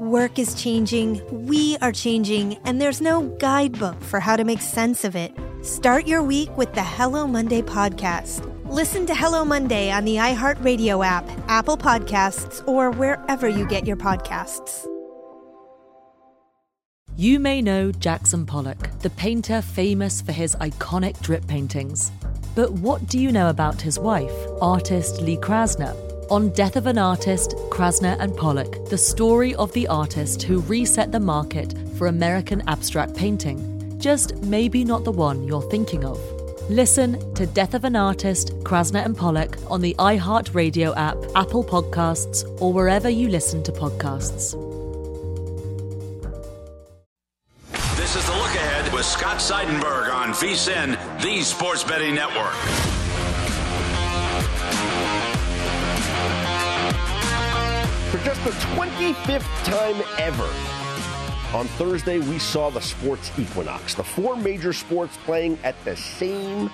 Work is changing, we are changing, and there's no guidebook for how to make sense of it. Start your week with the Hello Monday podcast. Listen to Hello Monday on the iHeartRadio app, Apple Podcasts, or wherever you get your podcasts. You may know Jackson Pollock, the painter famous for his iconic drip paintings. But what do you know about his wife, artist Lee Krasner? On Death of an Artist, Krasner and Pollock, the story of the artist who reset the market for American abstract painting. Just maybe not the one you're thinking of. Listen to Death of an Artist, Krasner and Pollock on the iHeartRadio app, Apple Podcasts, or wherever you listen to podcasts. This is the look ahead with Scott Seidenberg on VSIN, the Sports Betting Network. Just the 25th time ever, on Thursday we saw the sports equinox, the four major sports playing at the same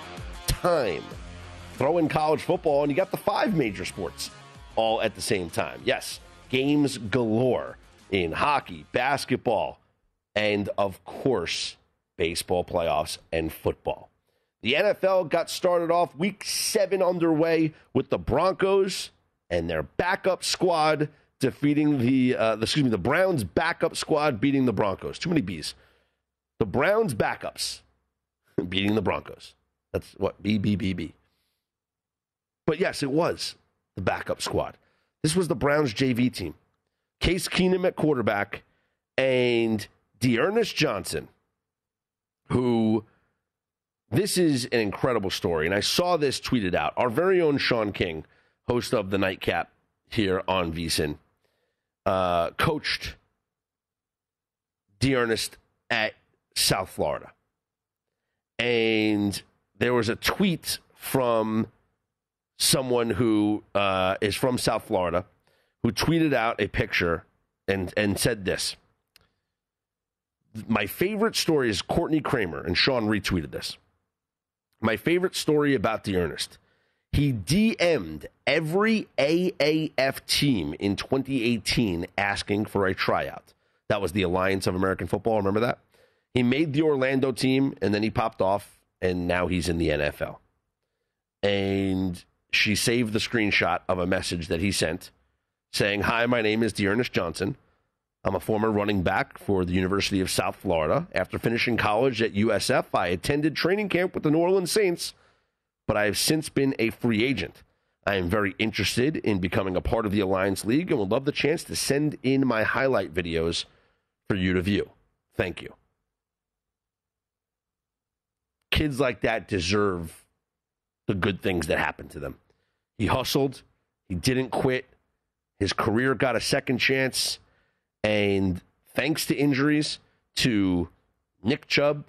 time. Throw in college football, and you got the five major sports all at the same time. Yes, games galore in hockey, basketball, and of course, baseball playoffs and football. The NFL got started off week seven underway with the Broncos and their backup squad defeating the, uh, the excuse me the Browns backup squad beating the Broncos. Too many B's. The Browns backups beating the Broncos. That's what B B B B. But yes, it was the backup squad. This was the Browns JV team. Case Keenum at quarterback and D'Ernest Johnson, who this is an incredible story. And I saw this tweeted out. Our very own Sean King, host of the Nightcap here on VSIN, uh, coached D'Ernest at South Florida. And there was a tweet from someone who uh, is from South Florida who tweeted out a picture and, and said this. My favorite story is Courtney Kramer, and Sean retweeted this. My favorite story about D'Ernest. He DM'd every AAF team in 2018 asking for a tryout. That was the Alliance of American Football. Remember that? He made the Orlando team and then he popped off, and now he's in the NFL. And she saved the screenshot of a message that he sent saying, Hi, my name is D'Ernest Johnson. I'm a former running back for the University of South Florida. After finishing college at USF, I attended training camp with the New Orleans Saints, but I have since been a free agent. I am very interested in becoming a part of the Alliance League and would love the chance to send in my highlight videos for you to view. Thank you. Kids like that deserve the good things that happen to them. He hustled, he didn't quit, his career got a second chance and thanks to injuries to Nick Chubb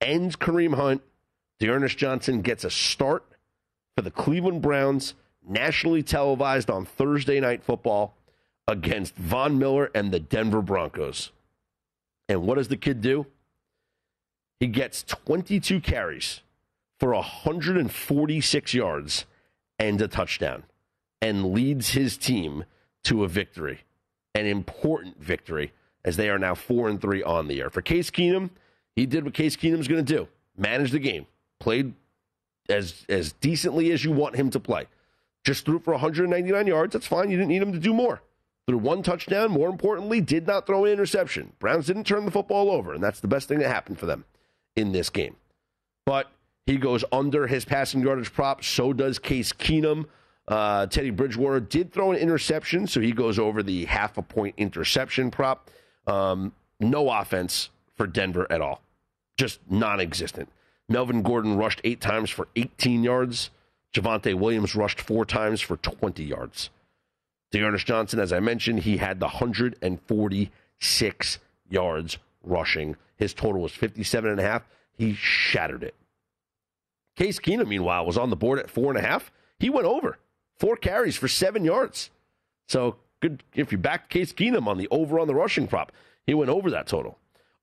and Kareem Hunt, D'Ernest Johnson gets a start for the Cleveland Browns, nationally televised on Thursday Night Football against Von Miller and the Denver Broncos. And what does the kid do? He gets 22 carries for 146 yards and a touchdown and leads his team to a victory an important victory as they are now four and three on the year. For Case Keenum, he did what Case Keenum's going to do: manage the game, played as as decently as you want him to play. Just threw for 199 yards. That's fine. You didn't need him to do more. Threw one touchdown. More importantly, did not throw an interception. Browns didn't turn the football over, and that's the best thing that happened for them in this game. But he goes under his passing yardage prop. So does Case Keenum. Uh, Teddy Bridgewater did throw an interception, so he goes over the half a point interception prop. Um, no offense for Denver at all, just non existent. Melvin Gordon rushed eight times for 18 yards. Javonte Williams rushed four times for 20 yards. D'Ernest Johnson, as I mentioned, he had the 146 yards rushing. His total was 57 and a half. He shattered it. Case Keenum, meanwhile, was on the board at four and a half. He went over four carries for seven yards. So good if you backed Case Keenum on the over on the rushing prop. He went over that total.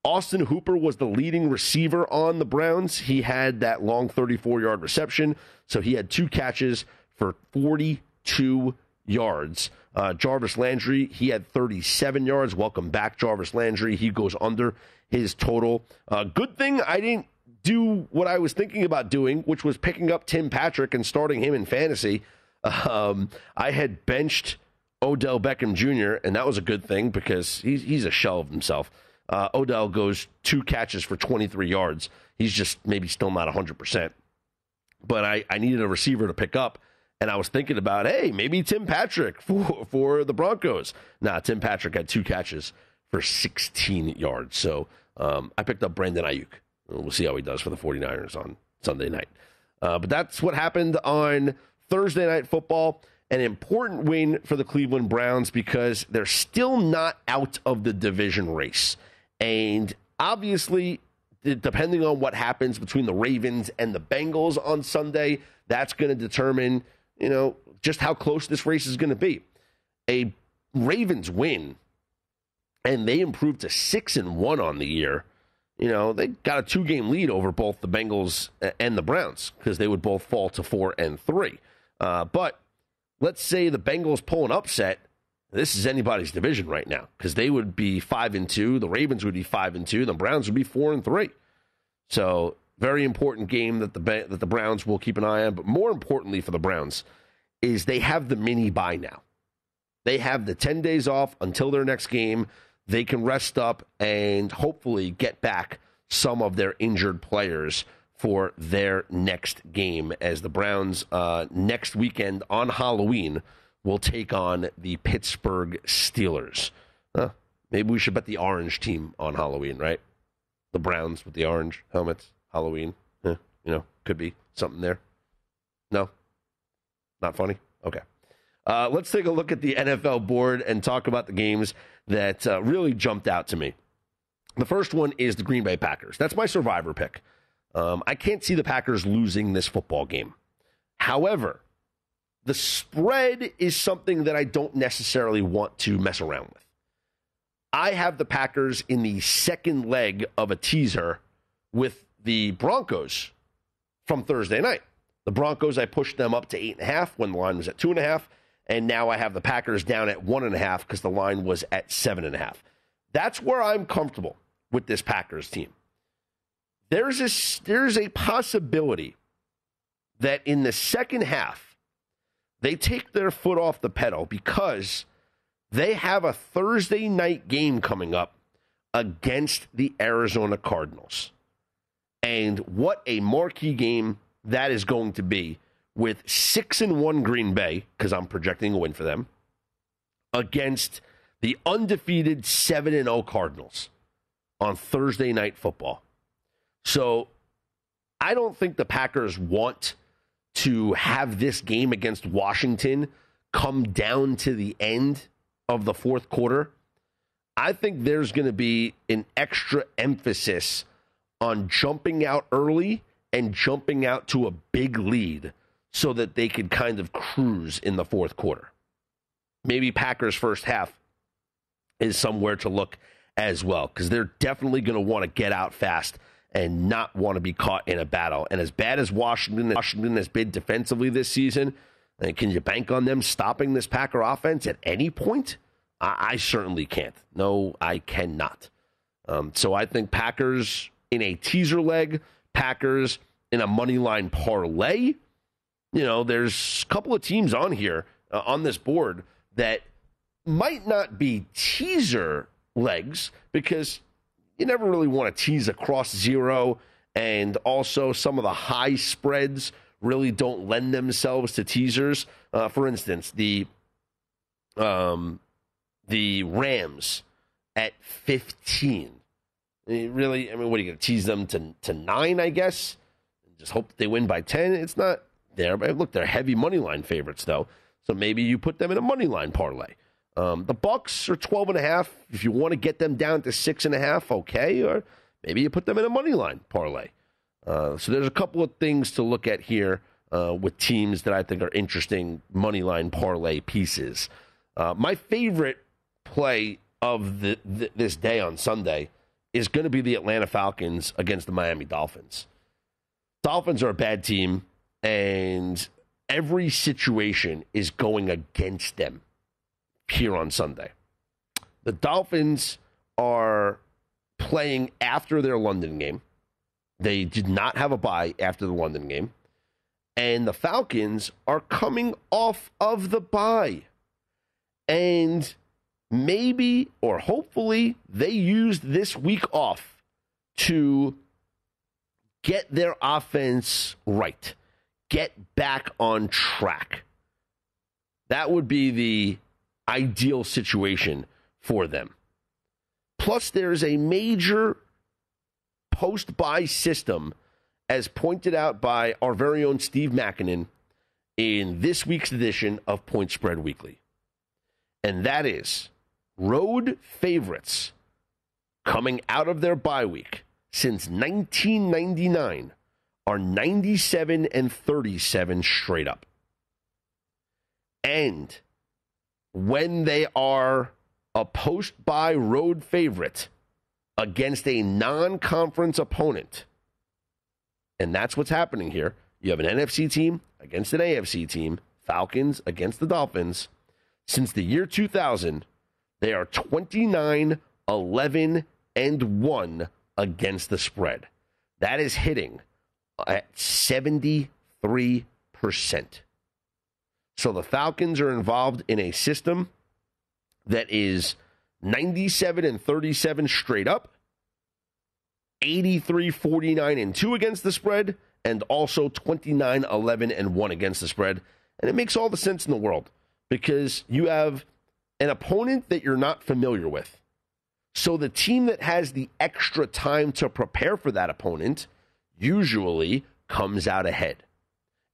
Austin Hooper was the leading receiver on the Browns. He had that long 34 yard reception. So he had two catches for 42 yards. Uh, Jarvis Landry, he had 37 yards. Welcome back, Jarvis Landry. He goes under his total. Uh, good thing I didn't do what I was thinking about doing, which was picking up Tim Patrick and starting him in fantasy. Um, I had benched Odell Beckham Jr., and that was a good thing because he's, he's a shell of himself. Uh, Odell goes two catches for 23 yards. He's just maybe still not 100%. But I, I needed a receiver to pick up. And I was thinking about, hey, maybe Tim Patrick for, for the Broncos. Nah, Tim Patrick had two catches for 16 yards. So um, I picked up Brandon Aiyuk. We'll see how he does for the 49ers on Sunday night. Uh, but that's what happened on Thursday night football. An important win for the Cleveland Browns because they're still not out of the division race. And obviously, depending on what happens between the Ravens and the Bengals on Sunday, that's going to determine, you know, just how close this race is going to be. A Ravens win and they improved to 6 and 1 on the year. You know, they got a two-game lead over both the Bengals and the Browns because they would both fall to 4 and 3. Uh, but let's say the Bengals pull an upset this is anybody's division right now because they would be five and two. The Ravens would be five and two. The Browns would be four and three. So very important game that the that the Browns will keep an eye on. But more importantly for the Browns is they have the mini bye now. They have the ten days off until their next game. They can rest up and hopefully get back some of their injured players for their next game as the Browns uh, next weekend on Halloween will take on the Pittsburgh Steelers. Huh, maybe we should bet the orange team on Halloween, right? The Browns with the orange helmets, Halloween. You know, could be something there. No? Not funny? Okay. Uh, let's take a look at the NFL board and talk about the games that uh, really jumped out to me. The first one is the Green Bay Packers. That's my survivor pick. Um, I can't see the Packers losing this football game. However, the spread is something that I don't necessarily want to mess around with. I have the Packers in the second leg of a teaser with the Broncos from Thursday night. The Broncos, I pushed them up to eight and a half when the line was at two and a half. And now I have the Packers down at one and a half because the line was at seven and a half. That's where I'm comfortable with this Packers team. There's a, there's a possibility that in the second half, they take their foot off the pedal because they have a Thursday night game coming up against the Arizona Cardinals. And what a marquee game that is going to be with 6 and 1 Green Bay because I'm projecting a win for them against the undefeated 7 and 0 Cardinals on Thursday night football. So I don't think the Packers want to have this game against Washington come down to the end of the fourth quarter, I think there's going to be an extra emphasis on jumping out early and jumping out to a big lead so that they could kind of cruise in the fourth quarter. Maybe Packers' first half is somewhere to look as well because they're definitely going to want to get out fast and not want to be caught in a battle. And as bad as Washington, Washington has been defensively this season, can you bank on them stopping this Packer offense at any point? I, I certainly can't. No, I cannot. Um, so I think Packers in a teaser leg, Packers in a money line parlay. You know, there's a couple of teams on here uh, on this board that might not be teaser legs because you never really want to tease across zero. And also, some of the high spreads really don't lend themselves to teasers. Uh, for instance, the um, the Rams at 15. really, I mean, what are you going to tease them to, to nine, I guess? Just hope they win by 10. It's not there. But look, they're heavy money line favorites, though. So maybe you put them in a money line parlay. Um, the Bucs are 12 and a half. If you want to get them down to six and a half, okay. Or maybe you put them in a money line parlay. Uh, so there's a couple of things to look at here uh, with teams that I think are interesting money line parlay pieces. Uh, my favorite play of the, the, this day on Sunday is going to be the Atlanta Falcons against the Miami Dolphins. Dolphins are a bad team, and every situation is going against them here on Sunday. The Dolphins are playing after their London game. They did not have a bye after the London game. And the Falcons are coming off of the bye. And maybe or hopefully they used this week off to get their offense right, get back on track. That would be the ideal situation for them. Plus, there's a major post bye system, as pointed out by our very own Steve Makinen in this week's edition of Point Spread Weekly. And that is road favorites coming out of their bye week since 1999 are 97 and 37 straight up. And when they are a post bye road favorite against a non conference opponent, and that's what's happening here. You have an NFC team against an AFC team, Falcons against the Dolphins. Since the year 2000, they are 29, 11, and 1 against the spread. That is hitting at 73%. So the Falcons are involved in a system that is 97 and 37 straight up, 83 49 and 2 against the spread, and also 29 11 and 1 against the spread. And it makes all the sense in the world because you have an opponent that you're not familiar with. So the team that has the extra time to prepare for that opponent usually comes out ahead.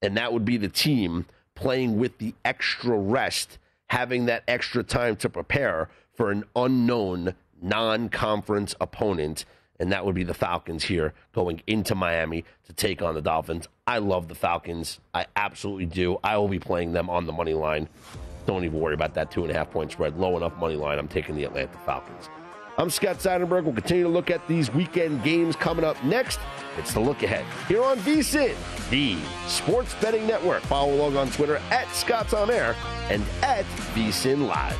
And that would be the team playing with the extra rest, having that extra time to prepare for an unknown non conference opponent. And that would be the Falcons here going into Miami to take on the Dolphins. I love the Falcons. I absolutely do. I will be playing them on the money line. Don't even worry about that two and a half point spread. Low enough money line. I'm taking the Atlanta Falcons. I'm Scott Seidenberg. We'll continue to look at these weekend games coming up next. It's the look ahead here on VSIN, the Sports Betting Network. Follow along on Twitter at Scott's On Air and at VSIN Live.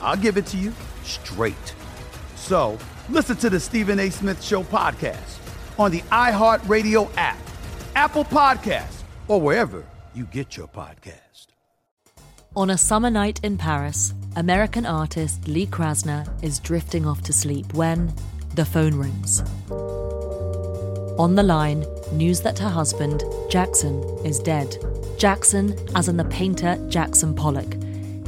I'll give it to you straight. So listen to the Stephen A. Smith Show podcast on the iHeartRadio app, Apple Podcast, or wherever you get your podcast. On a summer night in Paris, American artist Lee Krasner is drifting off to sleep when the phone rings. On the line, news that her husband, Jackson, is dead. Jackson, as in the painter Jackson Pollock.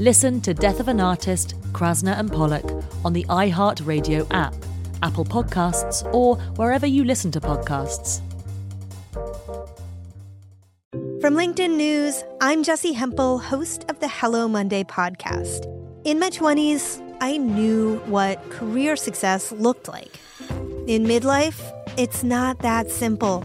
Listen to Death of an Artist, Krasner and Pollock on the iHeartRadio app, Apple Podcasts, or wherever you listen to podcasts. From LinkedIn News, I'm Jessi Hempel, host of the Hello Monday podcast. In my 20s, I knew what career success looked like. In midlife, it's not that simple.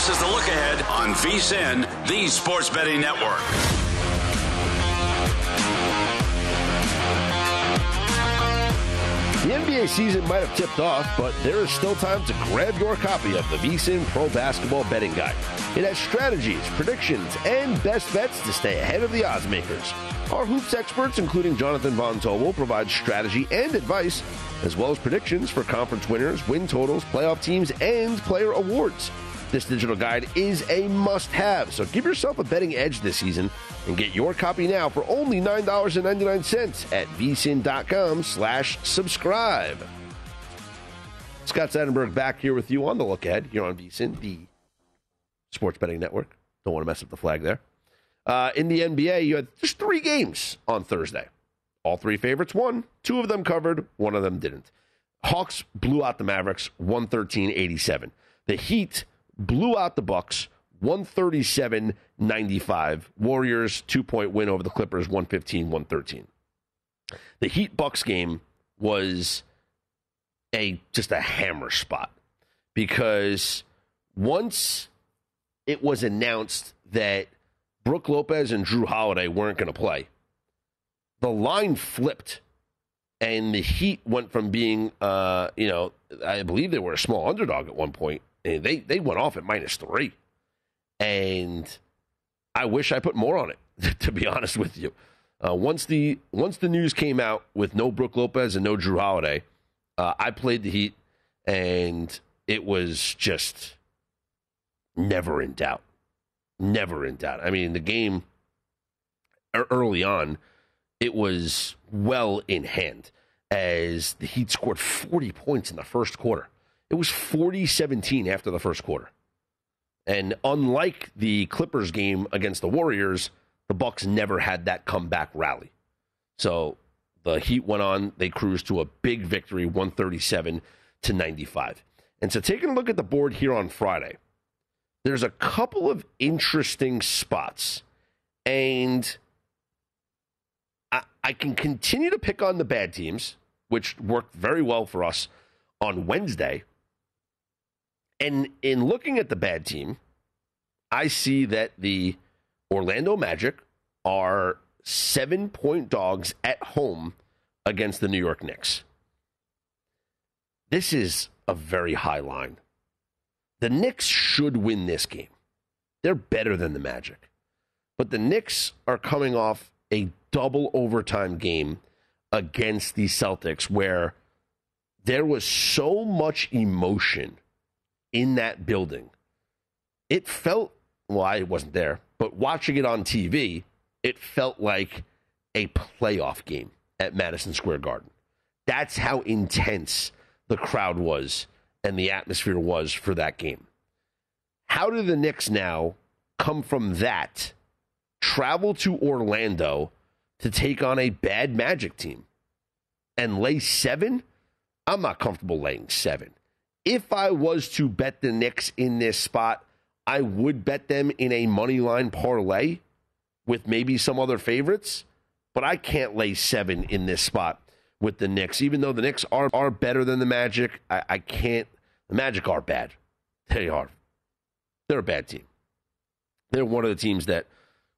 This is the look ahead on VSIN, the Sports Betting Network. The NBA season might have tipped off, but there is still time to grab your copy of the VSIN Pro Basketball Betting Guide. It has strategies, predictions, and best bets to stay ahead of the odds makers. Our hoops experts, including Jonathan Von Tobel, provide strategy and advice, as well as predictions for conference winners, win totals, playoff teams, and player awards. This digital guide is a must have, so give yourself a betting edge this season and get your copy now for only $9.99 at vsin.com slash subscribe. Scott Seidenberg back here with you on the look ahead here on vsin, the sports betting network. Don't want to mess up the flag there. Uh, in the NBA, you had just three games on Thursday. All three favorites won. Two of them covered, one of them didn't. Hawks blew out the Mavericks 113 87. The Heat blew out the Bucks 137-95. Warriors two-point win over the Clippers 115-113. The Heat Bucks game was a just a hammer spot because once it was announced that Brooke Lopez and Jrue Holiday weren't going to play, the line flipped and the Heat went from being, uh, you know, I believe they were a small underdog at one point and they they went off at minus three, and I wish I put more on it. To be honest with you, uh, once the once the news came out with no Brooke Lopez and no Jrue Holiday, uh, I played the Heat, and it was just never in doubt, never in doubt. I mean, the game early on, it was well in hand as the Heat scored 40 points in the first quarter. It was 40 17 after the first quarter. And unlike the Clippers game against the Warriors, the Bucks never had that comeback rally. So the Heat went on, they cruised to a big victory, 137 to 95. And so taking a look at the board here on Friday, there's a couple of interesting spots. And I, I can continue to pick on the bad teams, which worked very well for us on Wednesday. And in looking at the bad team, I see that the Orlando Magic are seven point dogs at home against the New York Knicks. This is a very high line. The Knicks should win this game. They're better than the Magic. But the Knicks are coming off a double overtime game against the Celtics where there was so much emotion in that building. It felt, well, I wasn't there, but watching it on TV, it felt like a playoff game at Madison Square Garden. That's how intense the crowd was and the atmosphere was for that game. How do the Knicks now come from that, travel to Orlando to take on a bad Magic team and lay seven? I'm not comfortable laying seven. If I was to bet the Knicks in this spot, I would bet them in a money line parlay with maybe some other favorites, but I can't lay seven in this spot with the Knicks. Even though the Knicks are, are better than the Magic, I, I can't. The Magic are bad. They are. They're a bad team. They're one of the teams that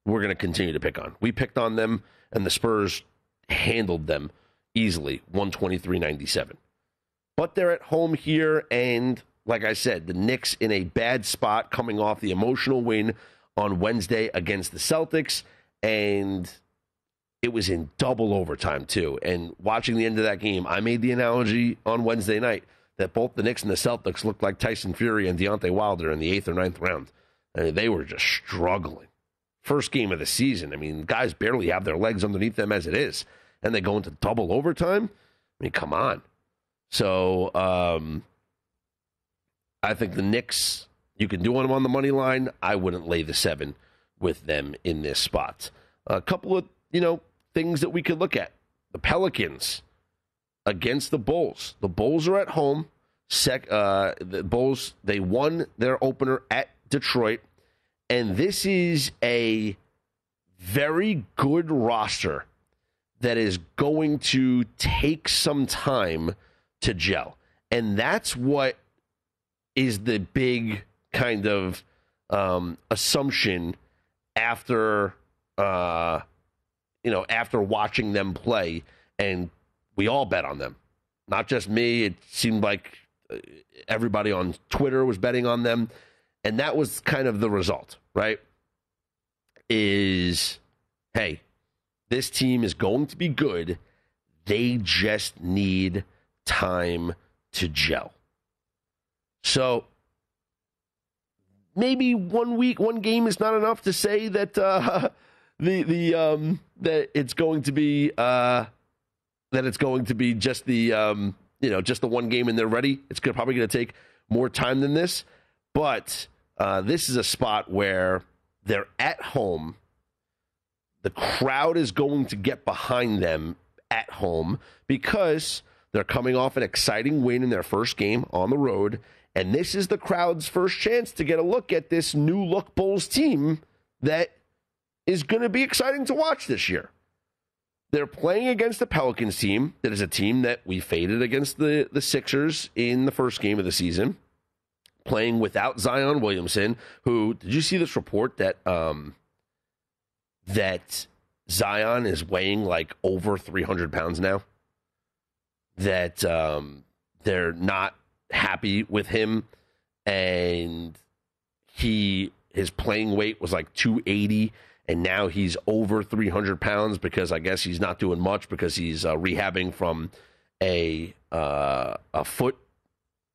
we're going to continue to pick on. We picked on them, and the Spurs handled them easily 123 97. But they're at home here, and like I said, the Knicks in a bad spot coming off the emotional win on Wednesday against the Celtics. And it was in double overtime, too. And watching the end of that game, I made the analogy on Wednesday night that both the Knicks and the Celtics looked like Tyson Fury and Deontay Wilder in the eighth or ninth round. I mean, they were just struggling. First game of the season. I mean, guys barely have their legs underneath them as it is. And they go into double overtime. I mean, come on. So um, I think the Knicks, you can do them on the money line. I wouldn't lay the seven with them in this spot. A couple of, you know, things that we could look at. The Pelicans against the Bulls. The Bulls are at home. Sec, uh, the Bulls, they won their opener at Detroit. And this is a very good roster that is going to take some time to gel. And that's what is the big kind of um, assumption after uh, you know after watching them play, and we all bet on them. Not just me. It seemed like uh, everybody on Twitter was betting on them, and that was kind of the result, right? Is hey, this team is going to be good. They just need time to gel. So maybe one week, one game is not enough to say that uh, the the um, that it's going to be uh, that it's going to be just the um, you know just the one game and they're ready. It's gonna, probably going to take more time than this, but uh, this is a spot where they're at home. The crowd is going to get behind them at home because they're coming off an exciting win in their first game on the road. And this is the crowd's first chance to get a look at this new look Bulls team that is going to be exciting to watch this year. They're playing against the Pelicans team that is a team that we faded against the, the Sixers in the first game of the season, playing without Zion Williamson, who did you see this report that um, that Zion is weighing like over 300 pounds now? That um, they're not happy with him, and he his playing weight was like 280 and now he's over 300 pounds because I guess he's not doing much because he's uh, rehabbing from a uh, a foot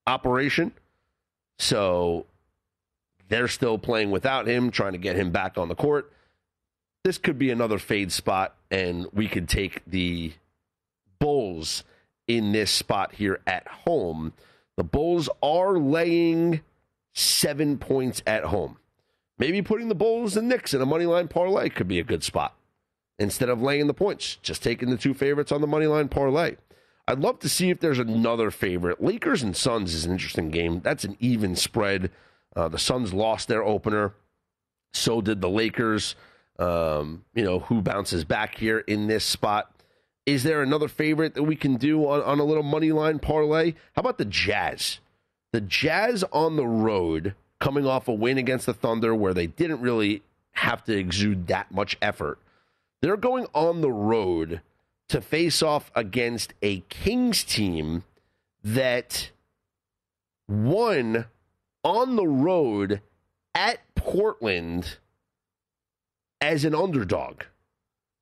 operation. So they're still playing without him, trying to get him back on the court. This could be another fade spot, and we could take the Bulls in this spot here at home. The Bulls are laying seven points at home. Maybe putting the Bulls and Knicks in a money line parlay could be a good spot instead of laying the points, just taking the two favorites on the money line parlay. I'd love to see if there's another favorite. Lakers and Suns is an interesting game. That's an even spread. Uh, the Suns lost their opener. So did the Lakers. Um, you know, who bounces back here in this spot? Is there another favorite that we can do on, on a little money line parlay? How about the Jazz? The The Jazz on the road, coming off a win against the Thunder where they didn't really have to exude that much effort. They're going on the road to face off against a Kings team that won on the road at Portland as an underdog.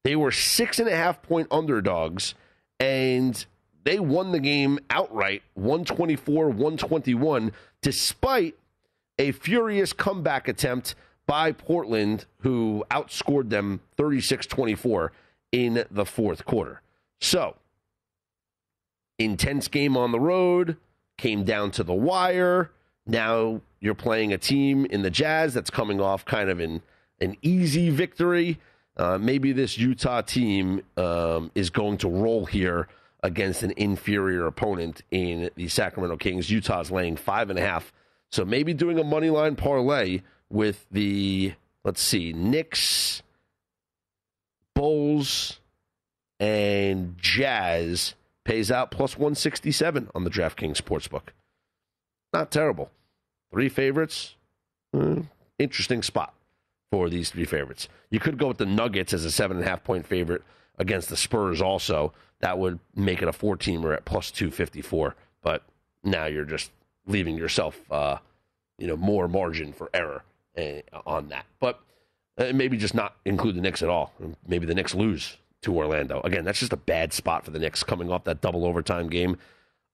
They were six and a half point underdogs, and they won the game outright 124 121, despite a furious comeback attempt by Portland, who outscored them 36 24 in the fourth quarter. So, intense game on the road, came down to the wire. Now you're playing a team in the Jazz that's coming off kind of an, an easy victory. Uh, maybe this Utah team um, is going to roll here against an inferior opponent in the Sacramento Kings. Utah's laying five and a half. So maybe doing a money line parlay with the, let's see, Knicks, Bulls, and Jazz pays out plus 167 on the DraftKings Sportsbook. Not terrible. Three favorites. Hmm, interesting spot for these three favorites. You could go with the Nuggets as a seven and a half point favorite against the Spurs also. That would make it a four teamer at plus 254. But now you're just leaving yourself, uh, you know, more margin for error uh, on that. But uh, maybe just not include the Knicks at all. Maybe the Knicks lose to Orlando. Again, that's just a bad spot for the Knicks coming off that double overtime game.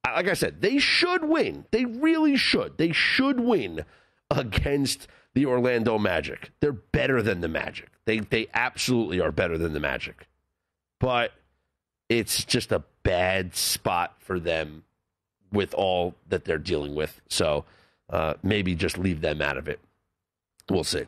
Like I said, they should win. They really should. They should win against the Orlando Magic. They're better than the Magic. They they absolutely are better than the Magic. But it's just a bad spot for them with all that they're dealing with. So uh, maybe just leave them out of it. We'll see.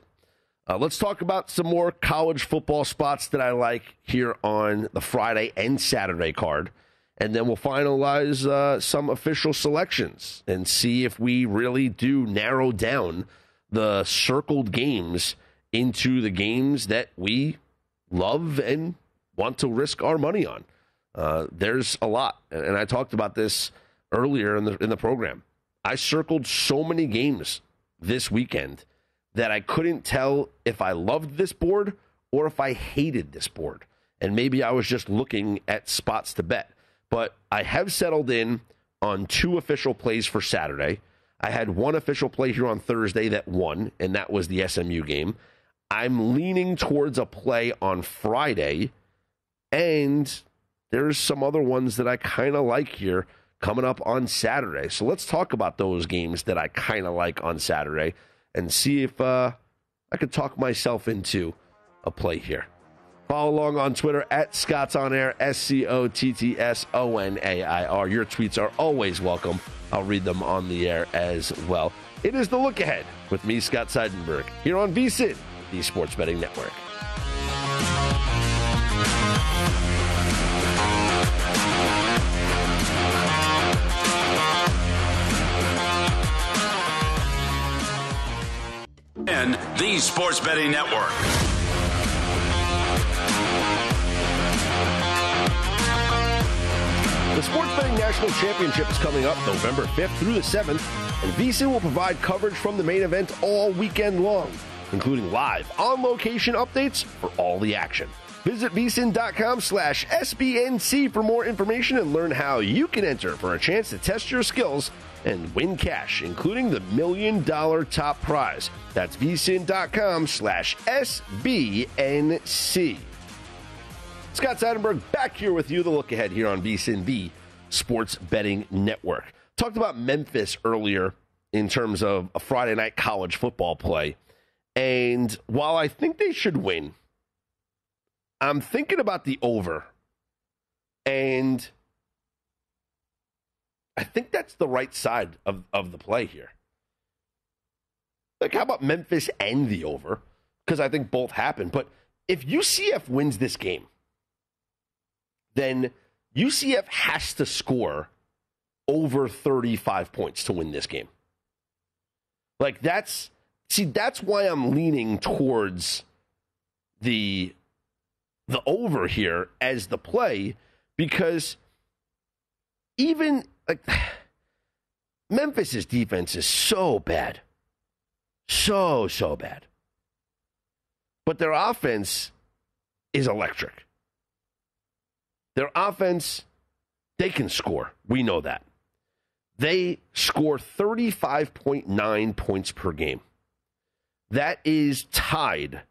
Uh, let's talk about some more college football spots that I like here on the Friday and Saturday card. And then we'll finalize uh, some official selections and see if we really do narrow down the circled games into the games that we love and want to risk our money on. Uh, there's a lot, and I talked about this earlier in the in the program. I circled so many games this weekend that I couldn't tell if I loved this board or if I hated this board. And maybe I was just looking at spots to bet. But I have settled in on two official plays for Saturday. I had one official play here on Thursday that won, and that was the SMU game. I'm leaning towards a play on Friday, and there's some other ones that I kind of like here coming up on Saturday. So let's talk about those games that I kind of like on Saturday and see if uh, I could talk myself into a play here. Follow along on Twitter at Scott's On Air, S C O T T S O N A I R. Your tweets are always welcome. I'll read them on the air as well. It is the look ahead with me, Scott Seidenberg, here on VSIN, the Sports Betting Network. And the Sports Betting Network. The Sports Betting National Championship is coming up November 5th through the 7th, and VSIN will provide coverage from the main event all weekend long, including live, on-location updates for all the action. Visit vsin.com slash SBNC for more information and learn how you can enter for a chance to test your skills and win cash, including the million dollar top prize. That's vsin.com slash SBNC. Scott Seidenberg back here with you. The look ahead here on VSIN, the Sports Betting Network. Talked about Memphis earlier in terms of a Friday night college football play. And while I think they should win, I'm thinking about the over. And I think that's the right side of, of the play here. Like, how about Memphis and the over? Because I think both happen. But if UCF wins this game, then UCF has to score over 35 points to win this game. Like that's see that's why I'm leaning towards the the over here as the play because even like Memphis's defense is so bad. So, so bad. But their offense is electric. Their offense, they can score. We know that. They score 35.9 points per game. That is tied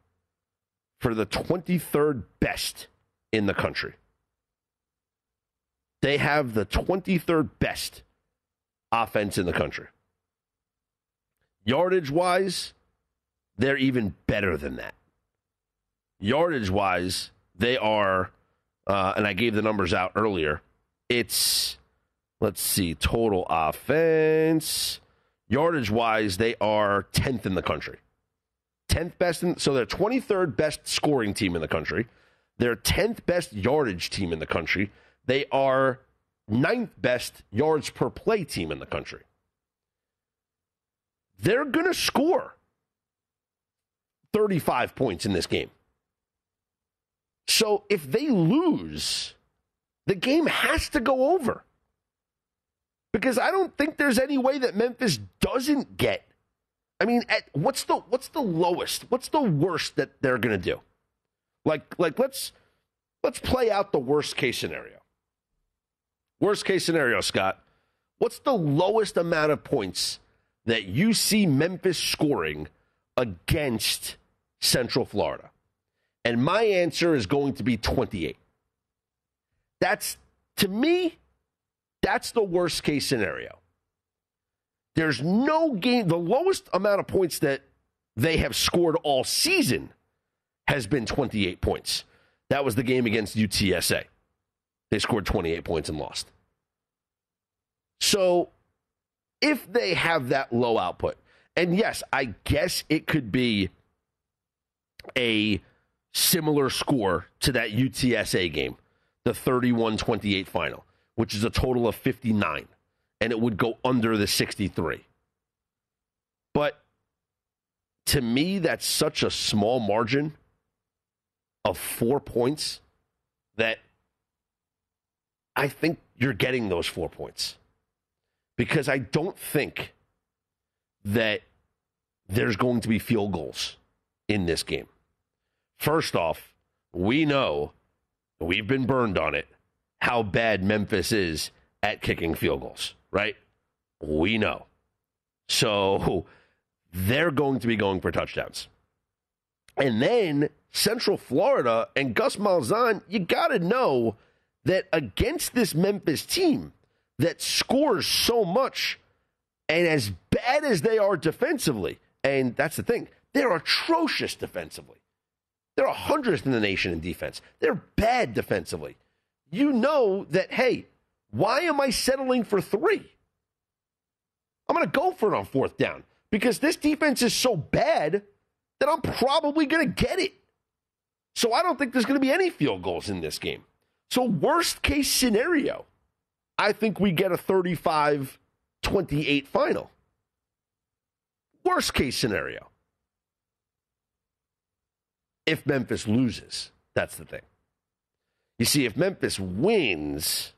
for the 23rd best in the country. They have the 23rd best offense in the country. Yardage wise, they're even better than that. Yardage wise, they are, uh, and I gave the numbers out earlier. It's, let's see, total offense. Yardage wise, they are 10th in the country. 10th best in, so they're 23rd best scoring team in the country. They're 10th best yardage team in the country. They are ninth best yards per play team in the country. They're to score 35 points in this game. So if they lose, the game has to go over. Because I don't think there's any way that Memphis doesn't get. I mean, at, what's the what's the lowest? What's the worst that they're going to do? Like like let's let's play out the worst case scenario. Worst case scenario, Scott. What's the lowest amount of points that you see Memphis scoring against Central Florida? And my answer is going to be 28. That's, to me, that's the worst case scenario. There's no game, the lowest amount of points that they have scored all season has been 28 points. That was the game against UTSA. They scored 28 points and lost. So if they have that low output, and yes, I guess it could be a similar score to that UTSA game, the 31 28 final, which is a total of 59, and it would go under the 63. But to me, that's such a small margin of four points that I think you're getting those four points. Because I don't think that there's going to be field goals in this game. First off, we know we've been burned on it how bad Memphis is at kicking field goals, right? We know. So they're going to be going for touchdowns. And then Central Florida and Gus Malzahn, you got to know that against this Memphis team that scores so much and as bad as they are defensively, and that's the thing, they're atrocious defensively. They're a hundredth in the nation in defense. They're bad defensively. You know that, hey, why am I settling for three? I'm going to go for it on fourth down because this defense is so bad that I'm probably going to get it. So I don't think there's going to be any field goals in this game. So, worst case scenario, I think we get a 35 28 final. Worst case scenario if Memphis loses. That's the thing. You see, if Memphis wins,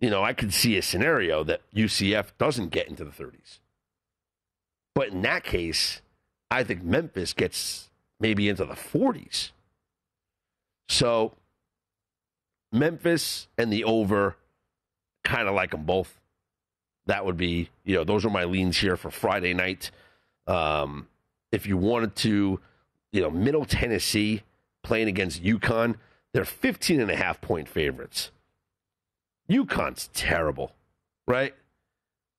you know, I could see a scenario that UCF doesn't get into the 30s. But in that case, I think Memphis gets maybe into the 40s. So Memphis and the over, kind of like them both. That would be, you know, those are my leans here for Friday night. Um, if you wanted to you know, Middle Tennessee playing against UConn, they're 15 and a half point favorites. UConn's terrible, right?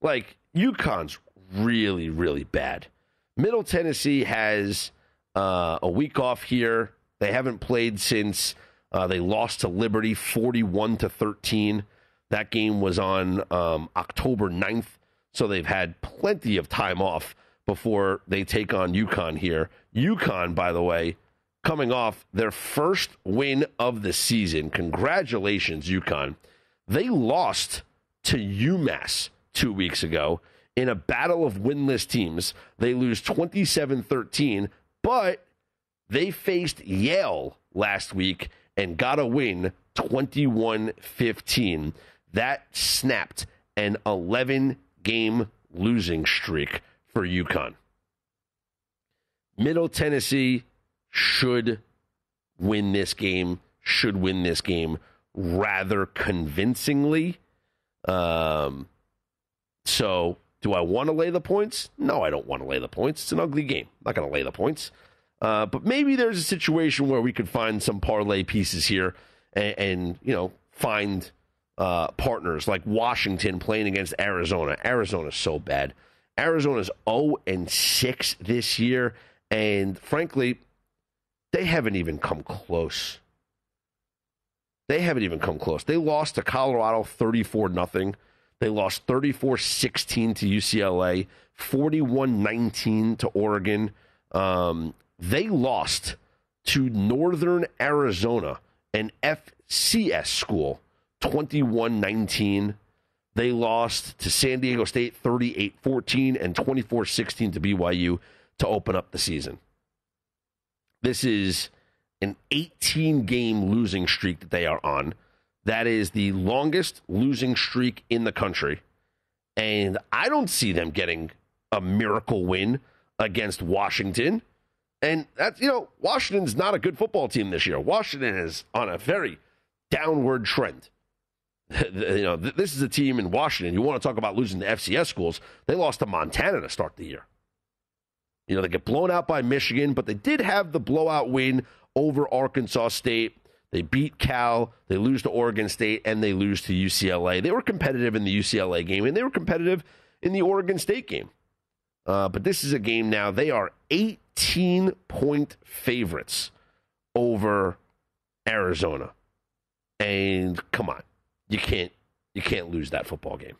Like, UConn's really, really bad. Middle Tennessee has uh, a week off here. They haven't played since uh, they lost to Liberty 41 to 13. That game was on um, October 9th, so they've had plenty of time off before they take on UConn here. UConn, by the way, coming off their first win of the season. Congratulations, UConn. They lost to UMass two weeks ago in a battle of winless teams. They lose 27 13, but they faced Yale last week and got a win 21 15. That snapped an 11 game losing streak for UConn. Middle Tennessee should win this game, should win this game rather convincingly. Um, so, do I want to lay the points? No, I don't want to lay the points. It's an ugly game. I'm not going to lay the points. Uh, but maybe there's a situation where we could find some parlay pieces here and, and you know, find uh, partners like Washington playing against Arizona. Arizona's so bad. Arizona's 0 and 6 this year. And frankly, they haven't even come close. They haven't even come close. They lost to Colorado 34 nothing. They lost 34 16 to UCLA, 41 19 to Oregon. Um, they lost to Northern Arizona, an FCS school, 21 19. They lost to San Diego State 38 14 and 24 16 to BYU to open up the season. This is an 18 game losing streak that they are on. That is the longest losing streak in the country. And I don't see them getting a miracle win against Washington. And that's, you know, Washington's not a good football team this year. Washington is on a very downward trend. You know, this is a team in Washington. You want to talk about losing to FCS schools. They lost to Montana to start the year. You know, they get blown out by Michigan, but they did have the blowout win over Arkansas State. They beat Cal, they lose to Oregon State, and they lose to UCLA. They were competitive in the UCLA game, and they were competitive in the Oregon State game. Uh, but this is a game now. They are 18 point favorites over Arizona. And come on, you can't you can't lose that football game.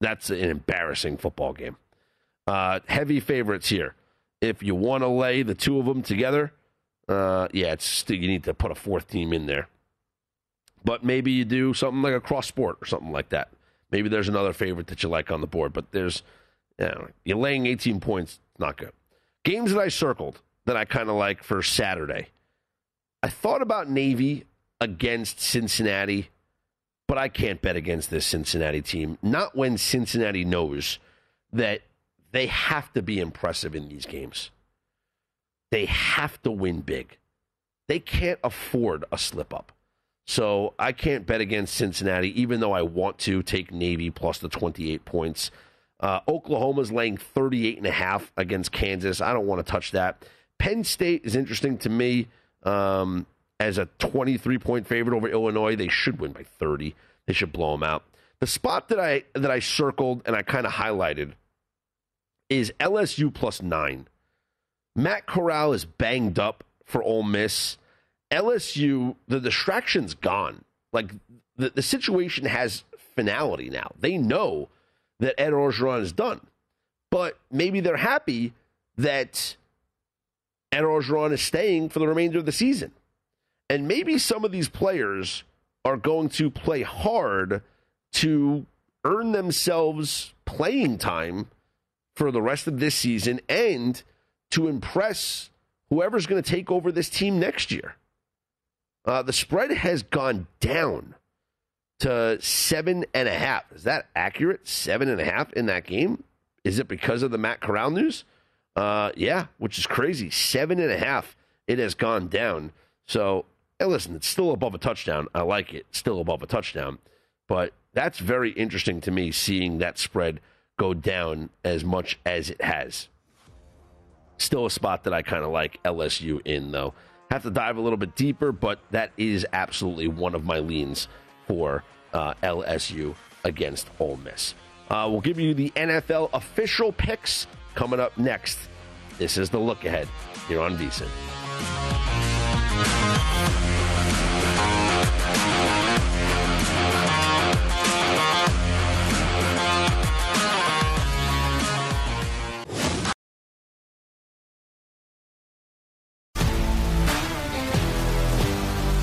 That's an embarrassing football game. Uh, heavy favorites here. If you want to lay the two of them together, uh, yeah, it's still, you need to put a fourth team in there. But maybe you do something like a cross sport or something like that. Maybe there's another favorite that you like on the board, but there's you know, you're laying 18 points, not good. Games that I circled that I kind of like for Saturday. I thought about Navy against Cincinnati, but I can't bet against this Cincinnati team. Not when Cincinnati knows that they have to be impressive in these games. They have to win big. They can't afford a slip up. So I can't bet against Cincinnati, even though I want to take Navy plus the 28 points. Uh, Oklahoma's laying 38 and a half against Kansas. I don't want to touch that. Penn State is interesting to me um, as a 23 point favorite over Illinois. They should win by 30. They should blow them out. The spot that I that I circled and I kind of highlighted is LSU plus nine. Matt Corral is banged up for Ole Miss. LSU, the distraction's gone. Like the, the situation has finality now. They know that Ed Orgeron is done. But maybe they're happy that Ed Orgeron is staying for the remainder of the season. And maybe some of these players are going to play hard to earn themselves playing time for the rest of this season and to impress whoever's going to take over this team next year. Uh, the spread has gone down to seven and a half. Is that accurate? Seven and a half in that game? Is it because of the Matt Corral news? Uh, yeah, which is crazy. Seven and a half. It has gone down. So, hey, listen, it's still above a touchdown. I like it. Still above a touchdown. But that's very interesting to me seeing that spread go down as much as it has. Still a spot that I kind of like LSU in, though. Have to dive a little bit deeper, but that is absolutely one of my leans for uh, LSU against Ole Miss. Uh, we'll give you the NFL official picks coming up next. This is the look ahead here on VSIN.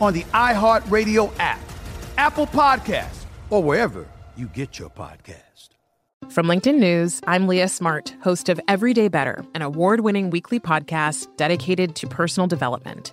on the iHeartRadio app, Apple Podcasts, or wherever you get your podcast. From LinkedIn News, I'm Leah Smart, host of Everyday Better, an award winning weekly podcast dedicated to personal development.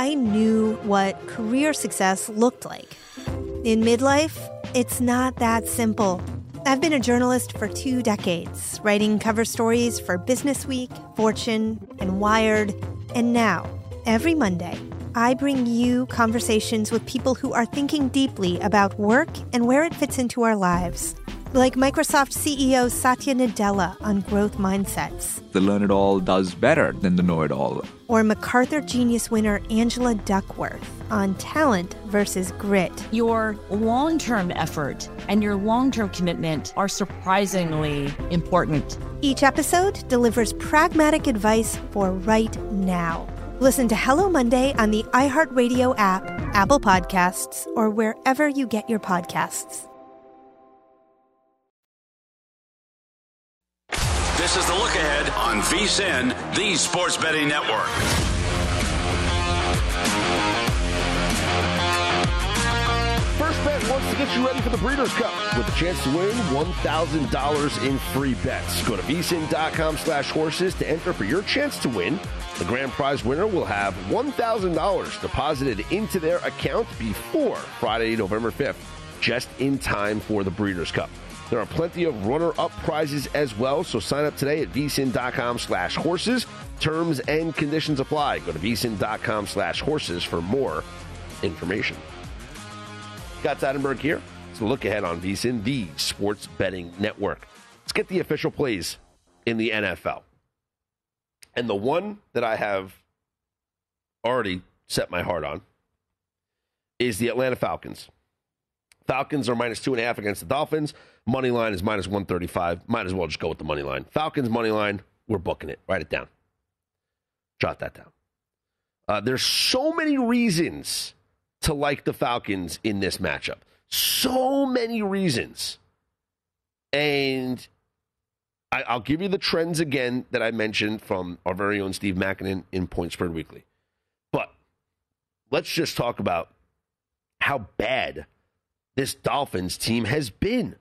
I knew what career success looked like. In midlife, it's not that simple. I've been a journalist for two decades, writing cover stories for Business Week, Fortune, and Wired. And now, every Monday, I bring you conversations with people who are thinking deeply about work and where it fits into our lives. Like Microsoft CEO Satya Nadella on growth mindsets. The learn it all does better than the know it all. Or MacArthur Genius winner Angela Duckworth on talent versus grit. Your long term effort and your long term commitment are surprisingly important. Each episode delivers pragmatic advice for right now. Listen to Hello Monday on the iHeartRadio app, Apple Podcasts, or wherever you get your podcasts. This is the look ahead on VSIN, the sports betting network. First Bet wants to get you ready for the Breeders' Cup with a chance to win $1,000 in free bets. Go to vsin.com slash horses to enter for your chance to win. The grand prize winner will have $1,000 deposited into their account before Friday, November 5th, just in time for the Breeders' Cup. There are plenty of runner-up prizes as well, so sign up today at vsin.com slash horses. Terms and conditions apply. Go to vsin.com slash horses for more information. Scott Seidenberg here. It's a look ahead on VSIN, the sports betting network. Let's get the official plays in the NFL. And the one that I have already set my heart on is the Atlanta Falcons. Falcons are minus two and a half against the Dolphins. Money line is minus 135. Might as well just go with the money line. Falcons money line, we're booking it. Write it down. Jot that down. Uh, there's so many reasons to like the Falcons in this matchup. So many reasons. And I, will give you the trends again that I mentioned from our very own Steve Makinen in Point Spread Weekly. But let's just talk about how bad this Dolphins team has been.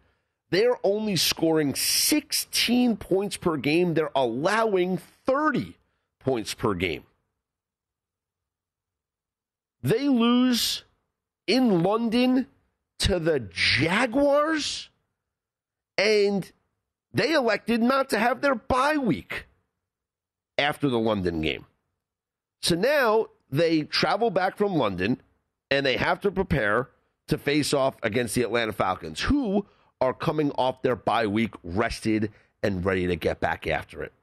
They're only scoring 16 points per game. They're allowing 30 points per game. They lose in London to the Jaguars, and they elected not to have their bye week. after the London game. So now they travel back from London and they have to prepare to face off against the Atlanta Falcons, who are coming off their bye week rested and ready to get back after it.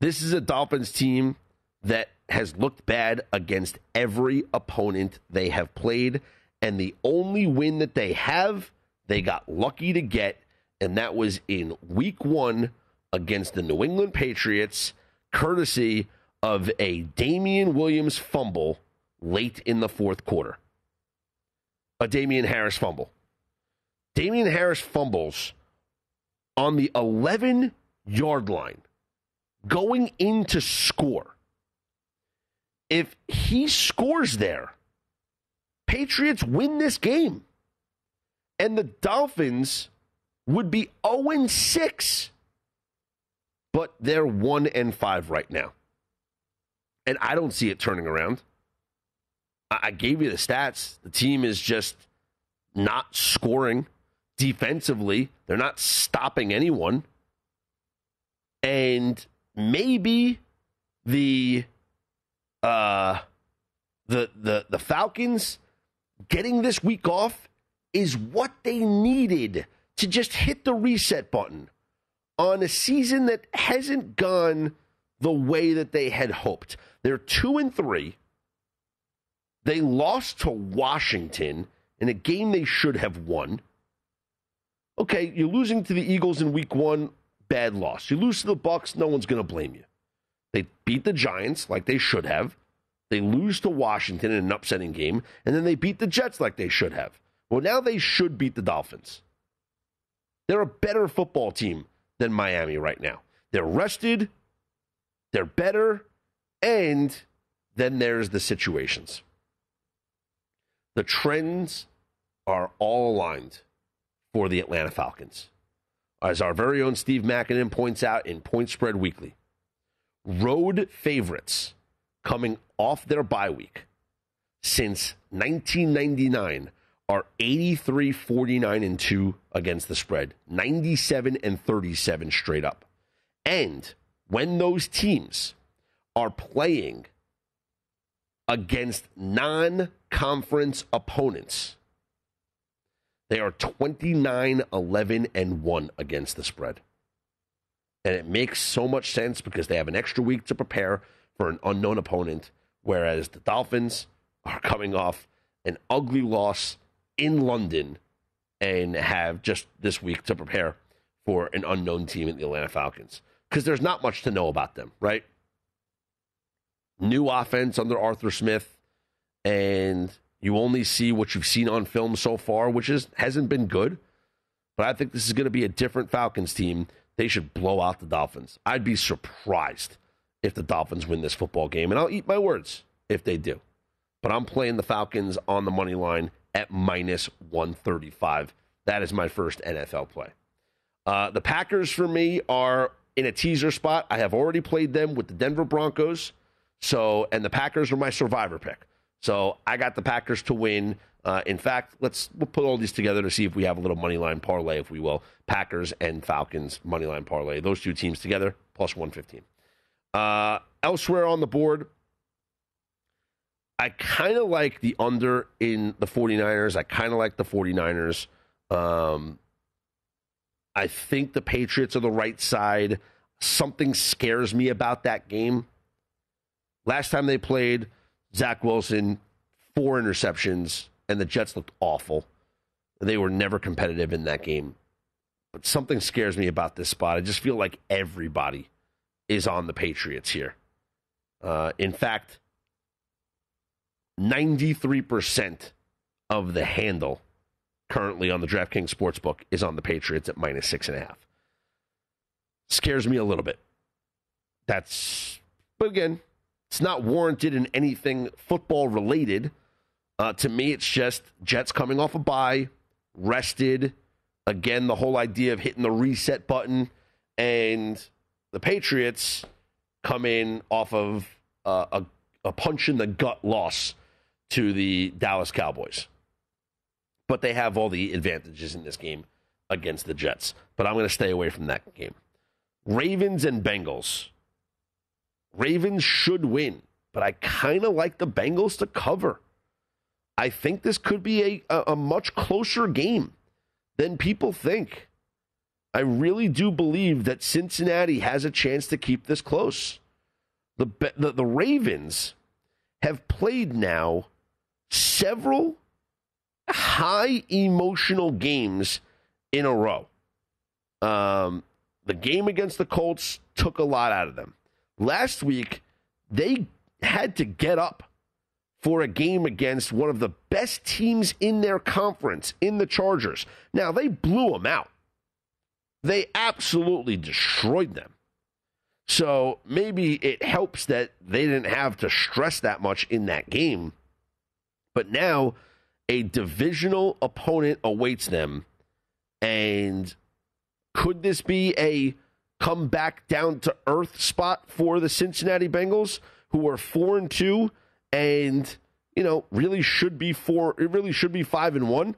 This is a Dolphins team that has looked bad against every opponent they have played. And the only win that they have, they got lucky to get, and that was in week one against the New England Patriots, courtesy of a Damien Williams fumble late in the fourth quarter. A Damien Harris fumble. Damien Harris fumbles on the 11 yard line going in to score. If he scores there, Patriots win this game. And the Dolphins would be 0 6. But they're 1 and 5 right now. And I don't see it turning around. I gave you the stats. The team is just not scoring defensively. They're not stopping anyone. And maybe the uh the the the Falcons getting this week off is what they needed to just hit the reset button on a season that hasn't gone the way that they had hoped. They're 2 and 3. They lost to Washington in a game they should have won. Okay, you're losing to the Eagles in week 1, bad loss. You lose to the Bucs, no one's going to blame you. They beat the Giants like they should have. They lose to Washington in an upsetting game, and then they beat the Jets like they should have. Well, now they should beat the Dolphins. They're a better football team than Miami right now. They're rested, they're better, and then there's the situations. The trends are all aligned for the Atlanta Falcons. As our very own Steve Makinen points out in Point Spread Weekly, road favorites coming off their bye week since 1999 are 83 49 and 2 against the spread 97 and 37 straight up and when those teams are playing against non-conference opponents they are 29 11 and 1 against the spread and it makes so much sense because they have an extra week to prepare for an unknown opponent, whereas the Dolphins are coming off an ugly loss in London and have just this week to prepare for an unknown team in the Atlanta Falcons. Because there's not much to know about them, right? New offense under Arthur Smith, and you only see what you've seen on film so far, which is hasn't been good. But I think this is going to be a different Falcons team. They should blow out the Dolphins. I'd be surprised if the Dolphins win this football game. And I'll eat my words if they do. But I'm playing the Falcons on the money line at minus 135. That is my first NFL play. Uh, the Packers for me are in a teaser spot. I have already played them with the Denver Broncos. So, and the Packers are my survivor pick. So I got the Packers to win. Uh, in fact, let's we'll put all these together to see if we have a little money line parlay, if we will. Packers and Falcons money line parlay. Those two teams together plus 115. Uh, elsewhere on the board, I kind of like the under in the 49ers. I kind of like the 49ers. Um, I think the Patriots are the right side. Something scares me about that game. Last time they played, Zach Wilson, four interceptions, and the Jets looked awful. They were never competitive in that game. But something scares me about this spot. I just feel like everybody is on the Patriots here. Uh, in fact, 93% of the handle currently on the DraftKings Sportsbook is on the Patriots at minus six and a half. Scares me a little bit. That's, but again, it's not warranted in anything football related. Uh, to me, it's just Jets coming off a bye, rested. Again, the whole idea of hitting the reset button and the Patriots come in off of uh, a, a punch in the gut loss to the Dallas Cowboys. But they have all the advantages in this game against the Jets. But I'm going to stay away from that game. Ravens and Bengals Ravens should win, but I kind of like the Bengals to cover. I think this could be a, a, much closer game than people think. I really do believe that Cincinnati has a chance to keep this close. The, the, the Ravens have played now several high emotional games in a row. Um, the game against the Colts took a lot out of them. Last week, they had to get up for a game against one of the best teams in their conference, in the Chargers. Now, they blew them out. They absolutely destroyed them. So maybe it helps that they didn't have to stress that much in that game. But now a divisional opponent awaits them. And could this be a come back down to earth spot for the Cincinnati Bengals, who are four and two and you know really should be four it really should be five and one.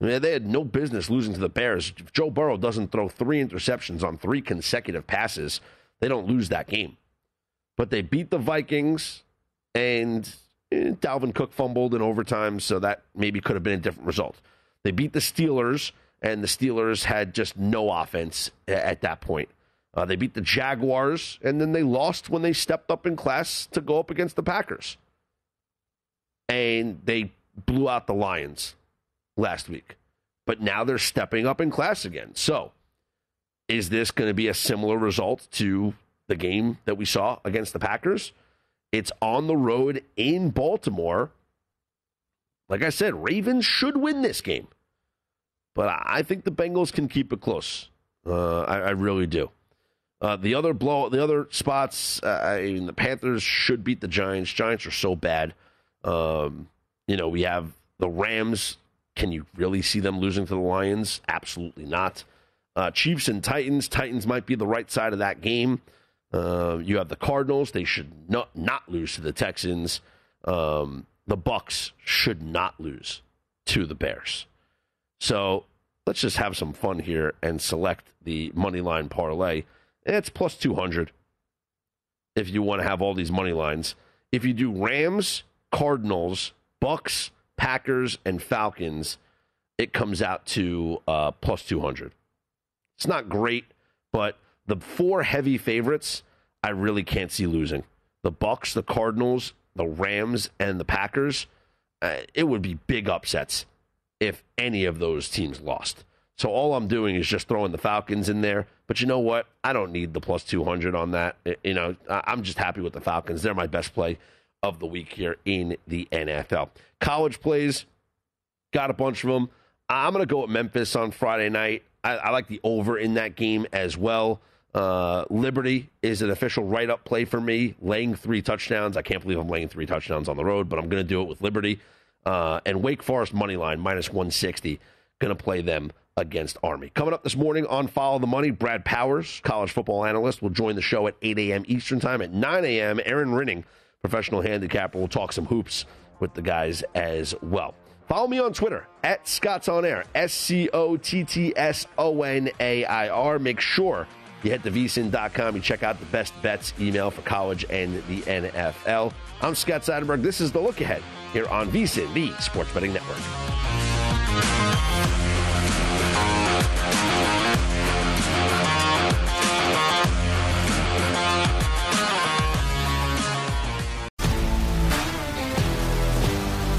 I mean, they had no business losing to the Bears. If Joe Burrow doesn't throw three interceptions on three consecutive passes, they don't lose that game. But they beat the Vikings, and eh, Dalvin Cook fumbled in overtime, so that maybe could have been a different result. They beat the Steelers, and the Steelers had just no offense at that point. Uh, they beat the Jaguars, and then they lost when they stepped up in class to go up against the Packers. And they blew out the Lions last week. But now they're stepping up in class again. So, is this going to be a similar result to the game that we saw against the Packers? It's on the road in Baltimore. Like I said, Ravens should win this game. But I think the Bengals can keep it close. Uh, I, I, really do. Uh, the other blow, the other spots, uh, I mean, the Panthers should beat the Giants. Giants are so bad. Um, you know, we have the Rams. Can you really see them losing to the Lions? Absolutely not. Uh, Chiefs and Titans. Titans might be the right side of that game. Uh, you have the Cardinals. They should not not lose to the Texans. Um, the Bucs should not lose to the Bears. So let's just have some fun here and select the money line parlay. It's plus two hundred if you want to have all these money lines. If you do Rams, Cardinals, Bucs, Packers, and Falcons, it comes out to uh, plus two hundred. It's not great, but the four heavy favorites, I really can't see losing. The Bucs, the Cardinals, the Rams, and the Packers. Uh, it would be big upsets if any of those teams lost. So all I'm doing is just throwing the Falcons in there. But you know what? I don't need the plus 200 on that. You know, I'm just happy with the Falcons. They're my best play of the week here in the NFL. College plays, got a bunch of them. I'm going to go with Memphis on Friday night. I, I like the over in that game as well. Uh, Liberty is an official write up play for me, laying three touchdowns. I can't believe I'm laying three touchdowns on the road, but I'm going to do it with Liberty. Uh, and Wake Forest money line minus 160, going to play them against Army. Coming up this morning on Follow the Money, Brad Powers, college football analyst, will join the show at 8 a.m. Eastern Time. At 9 a.m., Erin Rynning, professional handicapper, will talk some hoops with the guys as well. Follow me on Twitter at Scott's On Air, S C O T T S O N A I R. Make sure you head to vsin.com. You check out the best bets email for college and the NFL. I'm Scott Seidenberg. This is the look ahead here on vsin, the sports betting network.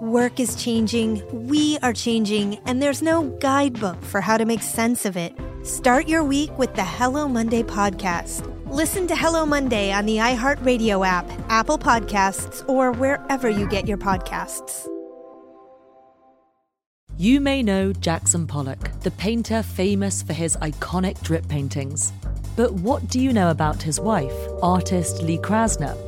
Work is changing, we are changing, and there's no guidebook for how to make sense of it. Start your week with the Hello Monday podcast. Listen to Hello Monday on the iHeartRadio app, Apple Podcasts, or wherever you get your podcasts. You may know Jackson Pollock, the painter famous for his iconic drip paintings. But what do you know about his wife, artist Lee Krasner?